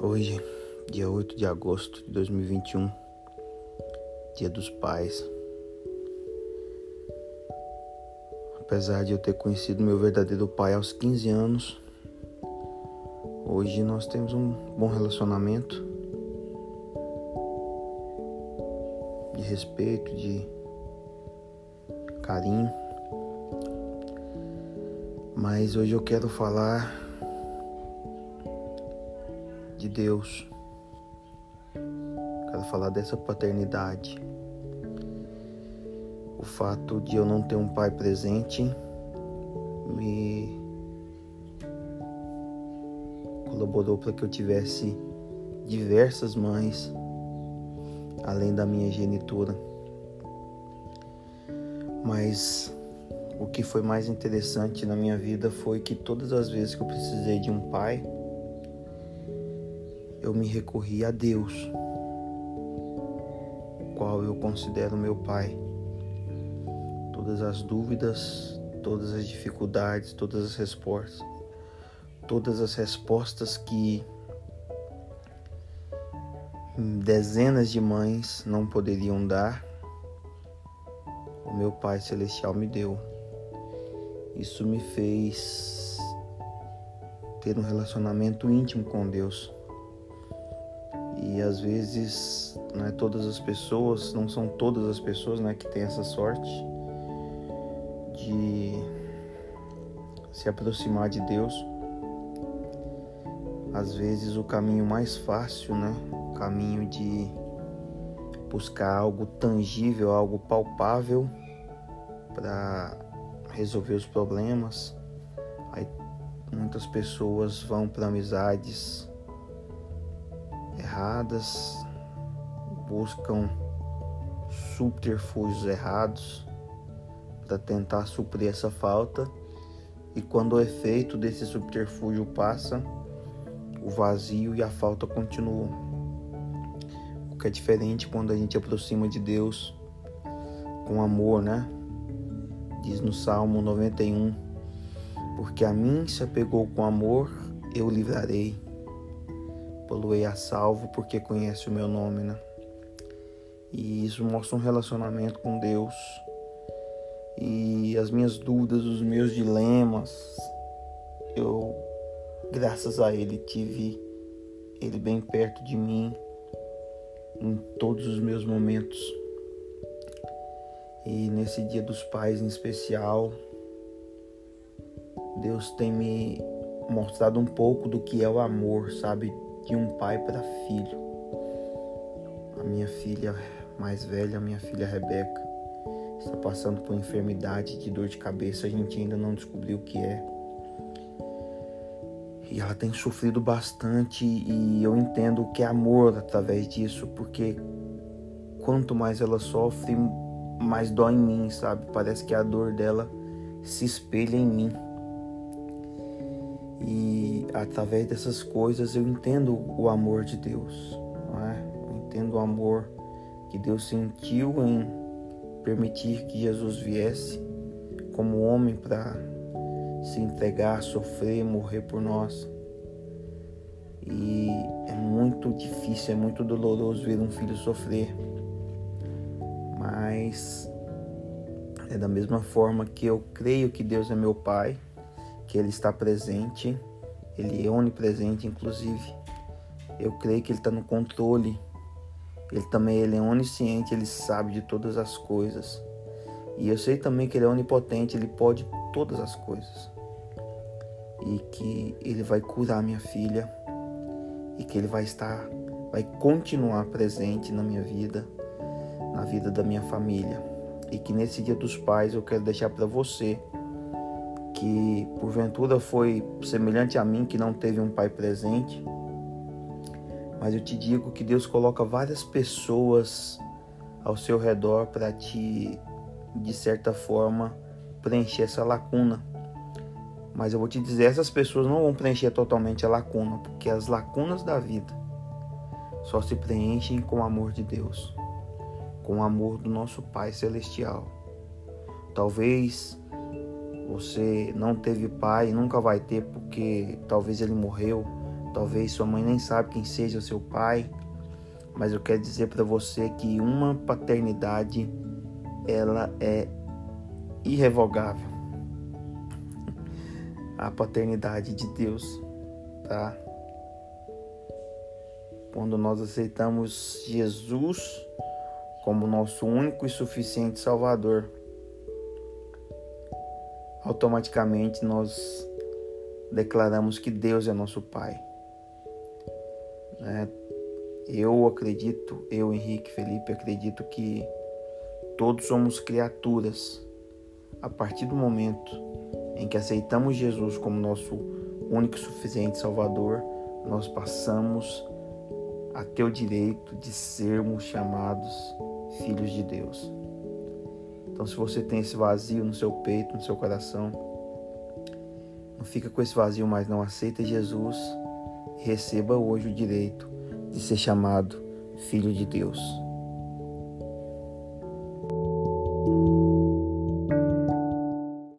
Hoje, dia 8 de agosto de 2021, Dia dos Pais. Apesar de eu ter conhecido meu verdadeiro pai aos 15 anos, hoje nós temos um bom relacionamento de respeito, de carinho. Mas hoje eu quero falar de Deus. Quero falar dessa paternidade. O fato de eu não ter um pai presente me colaborou para que eu tivesse diversas mães além da minha genitura. Mas o que foi mais interessante na minha vida foi que todas as vezes que eu precisei de um pai, eu me recorri a Deus, qual eu considero meu Pai. Todas as dúvidas, todas as dificuldades, todas as respostas, todas as respostas que dezenas de mães não poderiam dar, o meu Pai Celestial me deu. Isso me fez ter um relacionamento íntimo com Deus. E às vezes, é todas as pessoas, não são todas as pessoas, né, que têm essa sorte de se aproximar de Deus. Às vezes o caminho mais fácil, né, o caminho de buscar algo tangível, algo palpável para resolver os problemas. Aí muitas pessoas vão para amizades erradas, buscam subterfúgios errados para tentar suprir essa falta. E quando o efeito desse subterfúgio passa, o vazio e a falta continuam. O que é diferente quando a gente aproxima de Deus com amor, né? Diz no Salmo 91: Porque a mim se apegou com amor, eu livrarei poluei a salvo porque conhece o meu nome, né? E isso mostra um relacionamento com Deus. E as minhas dúvidas, os meus dilemas, eu, graças a Ele, tive Ele bem perto de mim em todos os meus momentos. E nesse Dia dos Pais em especial, Deus tem me mostrado um pouco do que é o amor, sabe? De um pai para filho. A minha filha mais velha, a minha filha Rebeca, está passando por enfermidade de dor de cabeça, a gente ainda não descobriu o que é. E ela tem sofrido bastante e eu entendo o que é amor através disso, porque quanto mais ela sofre, mais dói em mim, sabe? Parece que a dor dela se espelha em mim. E através dessas coisas eu entendo o amor de Deus, é? eu entendo o amor que Deus sentiu em permitir que Jesus viesse como homem para se entregar, sofrer, morrer por nós. E é muito difícil, é muito doloroso ver um filho sofrer. Mas é da mesma forma que eu creio que Deus é meu Pai que Ele está presente, Ele é onipresente, inclusive. Eu creio que Ele está no controle. Ele também ele é onisciente, Ele sabe de todas as coisas. E eu sei também que Ele é onipotente, Ele pode todas as coisas. E que Ele vai curar minha filha. E que Ele vai estar, vai continuar presente na minha vida, na vida da minha família. E que nesse Dia dos Pais eu quero deixar para você que porventura foi semelhante a mim que não teve um pai presente. Mas eu te digo que Deus coloca várias pessoas ao seu redor para te, de certa forma, preencher essa lacuna. Mas eu vou te dizer, essas pessoas não vão preencher totalmente a lacuna, porque as lacunas da vida só se preenchem com o amor de Deus, com o amor do nosso Pai Celestial. Talvez você não teve pai, nunca vai ter porque talvez ele morreu, Talvez sua mãe nem sabe quem seja o seu pai, mas eu quero dizer para você que uma paternidade ela é irrevogável. A paternidade de Deus, tá? Quando nós aceitamos Jesus como nosso único e suficiente Salvador, automaticamente nós declaramos que Deus é nosso Pai. Né? Eu acredito, eu, Henrique Felipe, acredito que todos somos criaturas a partir do momento em que aceitamos Jesus como nosso único e suficiente Salvador, nós passamos a ter o direito de sermos chamados filhos de Deus. Então, se você tem esse vazio no seu peito, no seu coração, não fica com esse vazio mais, não aceita Jesus e receba hoje o direito de ser chamado filho de Deus.